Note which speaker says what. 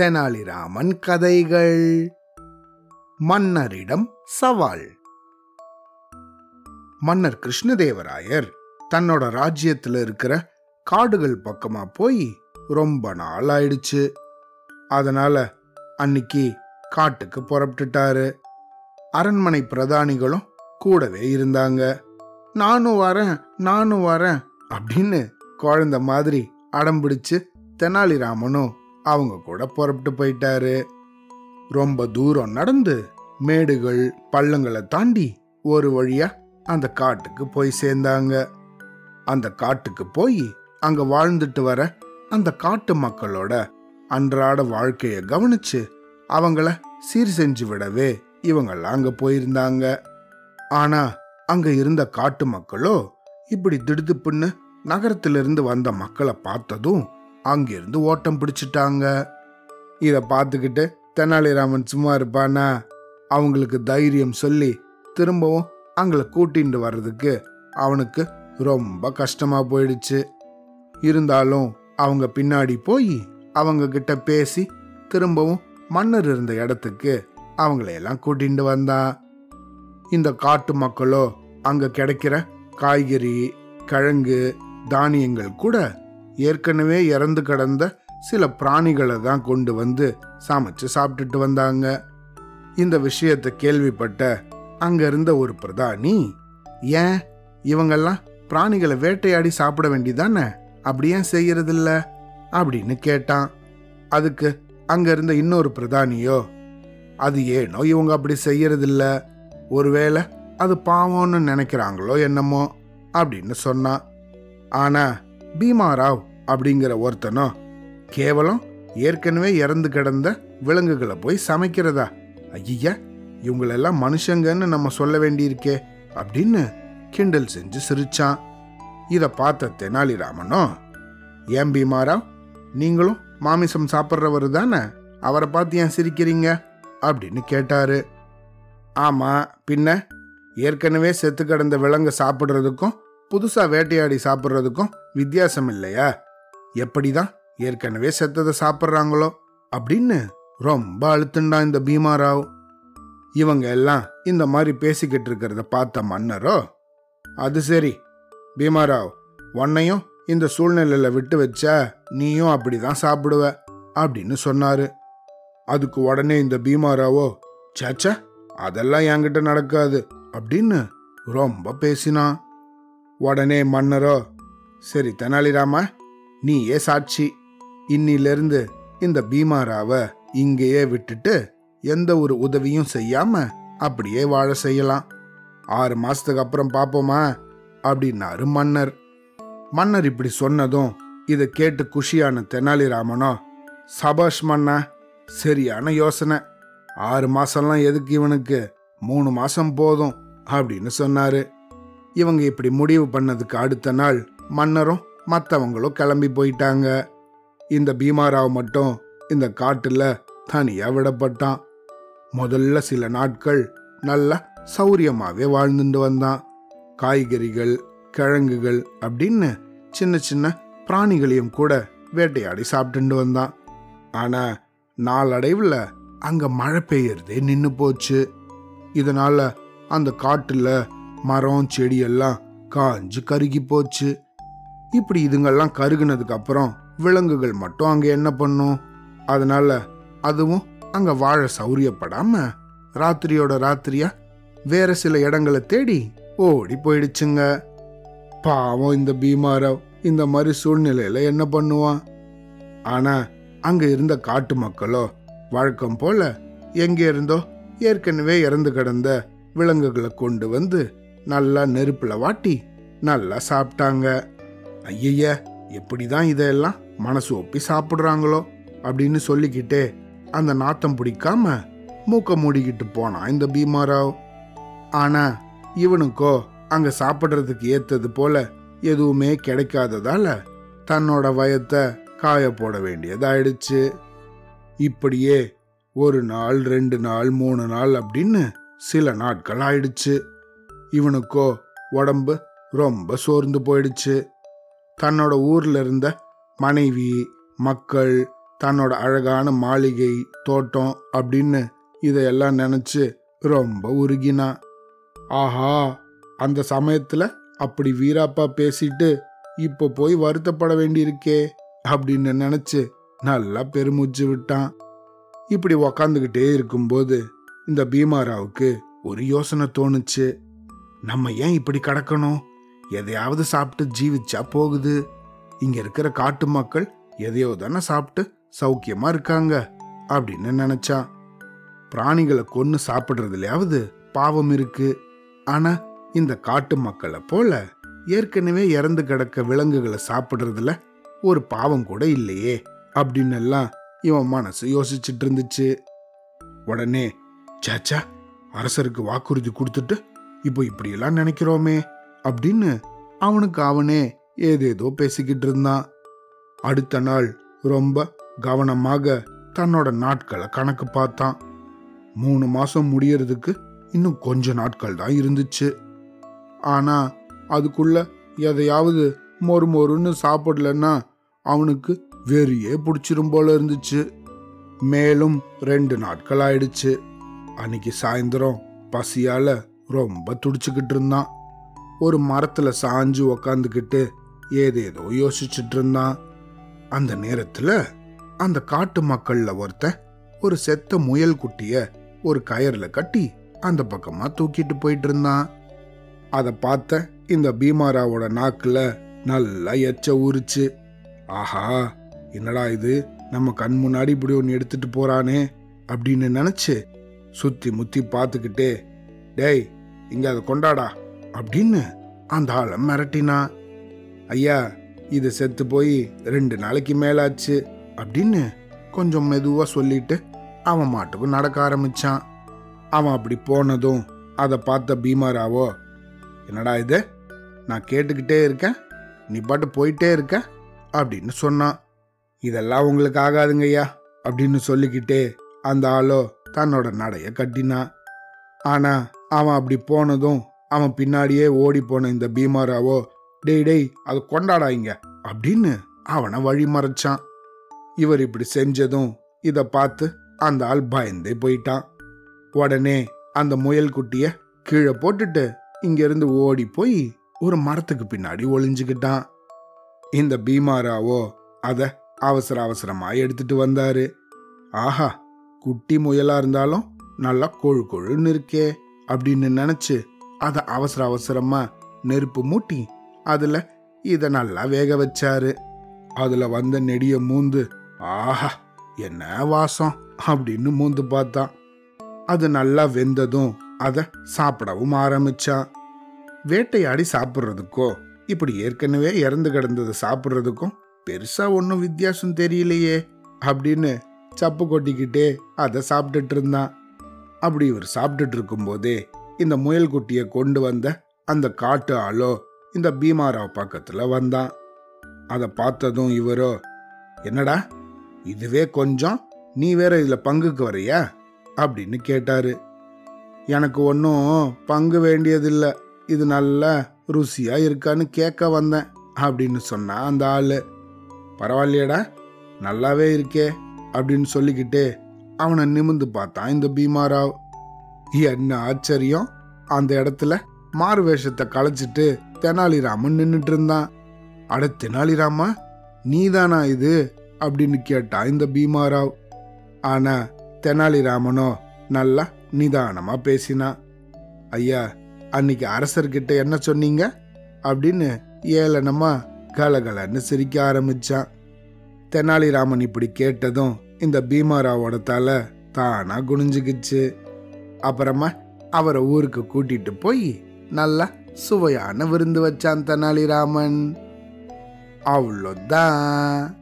Speaker 1: தெனாலிராமன் கதைகள். மன்னரிடம் சவால். மன்னர் கிருஷ்ணதேவராயர் தன்னோட ராஜ்யத்துல இருக்கிற காடுகள் பக்கமா போய் ரொம்ப நாள் ஆயிடுச்சு. அதனால அன்னைக்கு காட்டுக்கு புறப்பட்டுட்டாரு. அரண்மனை பிரதானிகளும் கூடவே இருந்தாங்க. நானும் வரேன் நானும் வரேன் அப்படின்னு குழந்தை மாதிரி அடம் பிடிச்சு தெனாலிராமனும் அவங்க கூட புறப்பட்டு போயிட்டாரு. ரொம்ப தூரம் நடந்து மேடுகள் பள்ளங்களை தாண்டி ஒரு வழியா அந்த காட்டுக்கு போய் சேர்ந்தாங்க. அந்த காட்டுக்கு போய் அங்க வாழ்ந்துட்டு வர அந்த காட்டு மக்களோட அன்றாட வாழ்க்கைய கவனிச்சு அவங்கள சீர் செஞ்சு விடவே இவங்கெல்லாம் அங்க போயிருந்தாங்க. ஆனா அங்க இருந்த காட்டு மக்களோ இப்படி திடுதுப்புன்னு நகரத்திலிருந்து வந்த மக்களை பார்த்ததும் அங்கிருந்து ஓட்டம் பிடிச்சிட்டாங்க. இதை பார்த்துக்கிட்டு தெனாலிராமன் சும்மா இருப்பானா? அவங்களுக்கு தைரியம் சொல்லி திரும்பவும் அங்களை கூட்டிட்டு வர்றதுக்கு அவனுக்கு ரொம்ப கஷ்டமா போயிடுச்சு. இருந்தாலும் அவங்க பின்னாடி போய் அவங்க கிட்ட பேசி திரும்பவும் மன்னர் இருந்த இடத்துக்கு அவங்களையெல்லாம் கூட்டிட்டு வந்தான் இந்த காட்டு மக்களோ அங்க கிடைக்கிற காய்கறி கிழங்கு தானியங்கள் கூட ஏற்கனவே இறந்து கிடந்த சில பிராணிகளை தான் கொண்டு வந்து சமைச்சு சாப்பிட்டுட்டு வந்தாங்க. இந்த விஷயத்தை கேள்விப்பட்ட அங்க இருந்த ஒரு பிரதானி ஏன் இவங்கெல்லாம் பிராணிகளை வேட்டையாடி சாப்பிட வேண்டிதானே அப்படி ஏன் செய்யறதில்ல? அப்படின்னு கேட்டான். அதுக்கு அங்க இருந்த இன்னொரு பிரதானியோ அது ஏனோ இவங்க அப்படி செய்யறதில்ல. ஒருவேளை அது பாவம்னு நினைக்கிறாங்களோ என்னமோ? அப்படின்னு சொன்னான். ஆனா பீமாராவ் அப்படிங்கிற ஒருத்தனோ கேவலம் ஏற்கனவே இறந்து கிடந்த விலங்குகளை போய் சமைக்கிறதா? ஐயா இவங்களெல்லாம் மனுஷங்கன்னு நம்ம சொல்ல வேண்டியிருக்கே அப்படின்னு கிண்டல் செஞ்சு சிரிச்சான். இதை பார்த்த தெனாலிராமனோ ஏன் பீமாராவ் நீங்களும் மாமிசம் சாப்பிட்றவர் தானே? அவரை பார்த்து ஏன் சிரிக்கிறீங்க? அப்படின்னு கேட்டாரு. ஆமா பின்ன ஏற்கனவே செத்து கிடந்த விலங்கு சாப்பிட்றதுக்கும் புதுசாக வேட்டையாடி சாப்பிட்றதுக்கும் வித்தியாசம் இல்லையா எப்படிதான் ஏற்கனவே செத்ததை சாப்பிட்றாங்களோ? அப்படின்னு ரொம்ப அழுத்துண்டான் இந்த பீமாராவ். இவங்க எல்லாம் இந்த மாதிரி பேசிக்கிட்டு இருக்கிறத பார்த்த மன்னரோ அது சரி பீமாராவ் உன்னையும் இந்த சூழ்நிலையில விட்டு வச்சா நீயும் அப்படிதான் சாப்பிடுவ அப்படின்னு சொன்னாரு. அதுக்கு உடனே இந்த பீமாராவோ சேச்சா அதெல்லாம் என்கிட்ட நடக்காது அப்படின்னு ரொம்ப பேசினான். உடனே மன்னரோ சரி தெனாலிராமா நீயே சாட்சி. இன்னிலிருந்து இந்த பீமாராவை இங்கேயே விட்டுட்டு எந்த ஒரு உதவியும் செய்யாம அப்படியே வாழ செய்யலாம். ஆறு மாசத்துக்கு அப்புறம் பார்ப்போமா அப்படின்னாரு மன்னர். மன்னர் இப்படி சொன்னதும் இதை கேட்டு குஷியான தெனாலிராமனோ சபாஷ் மன்னா சரியான யோசனை. ஆறு மாசம்லாம் எதுக்கு இவனுக்கு? மூணு மாசம் போதும் அப்படின்னு சொன்னாரு. இவங்க இப்படி முடிவு பண்ணதுக்கு அடுத்த நாள் மன்னரும் மற்றவங்களும் கிளம்பி போயிட்டாங்க. இந்த பீமாராவ் மட்டும் இந்த காட்டில் தனியாக விடப்பட்டான். முதல்ல சில நாட்கள் நல்லா சௌரியமாகவே வாழ்ந்துட்டு வந்தான். காய்கறிகள் கிழங்குகள் அப்படின்னு சின்ன சின்ன பிராணிகளையும் கூட வேட்டையாடி சாப்பிட்டுட்டு வந்தான். ஆனால் நாளடைவில் அங்கே மழை பெய்யறதே நின்று போச்சு. இதனால் அந்த காட்டில் மரம் செடி எல்லாம் காஞ்சு கருகி போச்சு. இப்படி இதுங்கெல்லாம் கருகுனதுக்கு அப்புறம் விலங்குகள் மட்டும் அங்க என்ன பண்ணும்? அதனால அதுவும் அங்க வாழ சௌரியப்படாம ராத்திரியோட ராத்திரியா வேற சில இடங்களை தேடி ஓடி போயிடுச்சுங்க. பாவம் இந்த பீமாராவ் இந்த மாதிரி சூழ்நிலையில என்ன பண்ணுவான்? ஆனா அங்க இருந்த காட்டு மக்களோ வழக்கம் போல எங்க இருந்தோ ஏற்கனவே இறந்து கிடந்த விலங்குகளை கொண்டு வந்து நல்லா நெருப்புல வாட்டி நல்லா சாப்பிட்டாங்க. ஐயய்ய எப்படிதான் இதெல்லாம் மனசு ஒப்பி சாப்பிடுறாங்களோ அப்படின்னு சொல்லிக்கிட்டே அந்த நாத்தம் பிடிக்காம மூக்க மூடிக்கிட்டு போனான் இந்த பீமாராவ். ஆனா இவனுக்கோ அங்க சாப்பிடுறதுக்கு ஏத்தது போல எதுவுமே கிடைக்காததால தன்னோட வயத்தை காய போட வேண்டியதாயிடுச்சு. இப்படியே ஒரு நாள் ரெண்டு நாள் மூணு நாள் அப்படின்னு சில நாட்கள் ஆயிடுச்சு. இவனுக்கோ உடம்பு ரொம்ப சோர்ந்து போயிடுச்சு. தன்னோட ஊர்ல இருந்த மனைவி மக்கள் தன்னோட அழகான மாளிகை தோட்டம் அப்படின்னு இதையெல்லாம் நினைச்சு ரொம்ப உருகினான் ஆஹா அந்த சமயத்துல அப்படி வீராப்பா பேசிட்டு இப்போ போய் வருத்தப்பட வேண்டியிருக்கே அப்படின்னு நினைச்சு நல்லா பெருமூச்சு விட்டான். இப்படி உக்காந்துக்கிட்டே இருக்கும்போது இந்த பீமாராவுக்கு ஒரு யோசனை தோணுச்சு. நம்ம ஏன் இப்படி கடக்கணும்? எதையாவது சாப்பிட்டு ஜீவிச்சா போகுது. இங்க இருக்கிற காட்டு மக்கள் எதையோ தானே சாப்பிட்டு சௌக்கியமா இருக்காங்க அப்படின்னு நினைச்சான் பிராணிகளை கொன்னு சாப்பிடுறதுலயாவது பாவம் இருக்கு. ஆனா இந்த காட்டு மக்களை போல ஏற்கனவே இறந்து கிடக்க விலங்குகளை சாப்பிடுறதுல ஒரு பாவம் கூட இல்லையே அப்படின்னு எல்லாம் இவன் மனசு யோசிச்சுட்டு இருந்துச்சு. உடனே சாச்சா அரசருக்கு வாக்குறுதி கொடுத்துட்டு இப்போ இப்படியெல்லாம் நினைக்கிறோமே அப்படின்னு அவனுக்கு அவனே ஏதேதோ பேசிக்கிட்டு இருந்தான். அடுத்த நாள் ரொம்ப கவனமாக தன்னோட நாட்களை கணக்கு பார்த்தான். மூணு மாசம் முடியறதுக்கு இன்னும் கொஞ்ச நாட்கள் தான் இருந்துச்சு. ஆனா அதுக்குள்ள எதையாவது மொறு மொறுன்னு சாப்பிடலன்னா அவனுக்கு வெறியே பிடிச்சிரும் போல இருந்துச்சு. மேலும் ரெண்டு நாட்கள் ஆயிடுச்சு. அன்னைக்கு சாயந்தரம் பசியால ரொம்ப துடிச்சுக்கிட்டு இருந்தான் ஒரு மரத்துல சாஞ்சு உக்காந்துக்கிட்டு ஏதேதோ யோசிச்சுட்டு இருந்தான் அந்த நேரத்துல அந்த காட்டு மக்கள்ல ஒருத்தன் ஒரு செத்த முயல் குட்டிய ஒரு கயர்ல கட்டி அந்த பக்கமா தூக்கிட்டு போயிட்டு இருந்தான் அதை பார்த்த இந்த பீமாராவோட நாக்குல நல்லா எச்ச ஊறுச்சு. ஆஹா என்னடா இது? நம்ம கண் முன்னாடி இப்படி ஒன்று எடுத்துட்டு போறானே? அப்படின்னு நினைச்சு சுத்தி முத்தி பார்த்துக்கிட்டே டேய் இங்க அதை கொண்டாடா அப்படின்னு அந்த ஆளை மிரட்டினா. ஐயா இது செத்து போய் ரெண்டு நாளைக்கு மேலாச்சு அப்படின்னு கொஞ்சம் மெதுவாக சொல்லிட்டு அவன் மாட்டுக்கு நடக்க ஆரம்பிச்சான். அவன் அப்படி போனதும் அதை பார்த்த பீமாராவோ என்னடா இது? நான் கேட்டுக்கிட்டே இருக்கேன். நீ பாட்டு போயிட்டே இருக்க அப்படின்னு சொன்னான். இதெல்லாம் உங்களுக்கு ஆகாதுங்கய்யா அப்படின்னு சொல்லிக்கிட்டே அந்த ஆளோ தன்னோட நடைய கட்டினான். ஆனா அவன் அப்படி போனதும் அவன் பின்னாடியே ஓடி போன இந்த பீமாராவோ டேய் டேய் அதை கொண்டாடாங்க அப்படின்னு அவனை வழி மறைச்சான். இவர் இப்படி செஞ்சதும் இதை பார்த்து அந்த ஆள் பயந்தே போயிட்டான். உடனே அந்த முயல் குட்டிய கீழே போட்டுட்டு இங்கிருந்து ஓடி போய் ஒரு மரத்துக்கு பின்னாடி ஒளிஞ்சுக்கிட்டான். இந்த பீமாராவோ அதை அவசர அவசரமா எடுத்துட்டு வந்தாரு. ஆஹா குட்டி முயலா இருந்தாலும் நல்லா கொழு கொழுன்னு இருக்கே. அப்படின்னு நினைச்சு அதை அவசர அவசரமா நெருப்பு மூட்டி அதுல இதை நல்லா வேக வச்சாரு. அதுல வந்த நெடிய மூந்து ஆஹா என்ன வாசம்? அப்படின்னு மூந்து பார்த்தான். அது நல்லா வெந்ததும் அதை சாப்பிடவும் ஆரம்பிச்சான். வேட்டையாடி சாப்பிட்றதுக்கோ இப்படி ஏற்கனவே இறந்து கிடந்ததை சாப்பிட்றதுக்கும் பெருசா ஒன்றும் வித்தியாசம் தெரியலையே அப்படின்னு சப்பு கொட்டிக்கிட்டே அதை சாப்பிட்டுட்டு இருந்தான். அப்படி இவர் சாப்பிட்டுட்டு இருக்கும்போதே இந்த முயல் குட்டியை கொண்டு வந்த அந்த காட்டு ஆளோ இந்த பீமாராவ் பக்கத்துல வந்தான். அதை பார்த்ததும் இவரோ என்னடா இதுவே கொஞ்சம்? நீ வேற இதுல பங்குக்கு வரையா? அப்படின்னு கேட்டாரு. எனக்கு ஒன்றும் பங்கு வேண்டியதில்லை. இது நல்லா ருசியா இருக்கான்னு கேட்க வந்தேன் அப்படின்னு சொன்னா அந்த ஆளு. பரவாயில்லையடா நல்லாவே இருக்கே அப்படின்னு சொல்லிக்கிட்டு அவனை நிமிந்து பார்த்தான். இந்த பீமாராவ் என்ன ஆச்சரியம்? அந்த இடத்துல மாறு வேஷத்தை களைச்சிட்டு தெனாலிராமன் நின்றுட்டு இருந்தான். அட தெனாலிராமா நீதானா இது? அப்படின்னு கேட்டான் இந்த பீமாராவ். ஆனா தெனாலிராமனோ நல்லா நிதானமா பேசினான். ஐயா அன்னைக்கு அரசர்கிட்ட என்ன சொன்னீங்க? அப்படின்னு ஏளனமா கலகலன்னு சிரிக்க ஆரம்பிச்சான். தெனாலிராமன் இப்படி கேட்டதும் இந்த பீமாராவோட தலை தானா குனிஞ்சுக்கிச்சு. அப்புறமா அவரை ஊருக்கு கூட்டிட்டு போய் நல்லா சுவையான விருந்து வச்சான் தெனாலிராமன். அவ்வளோதான்.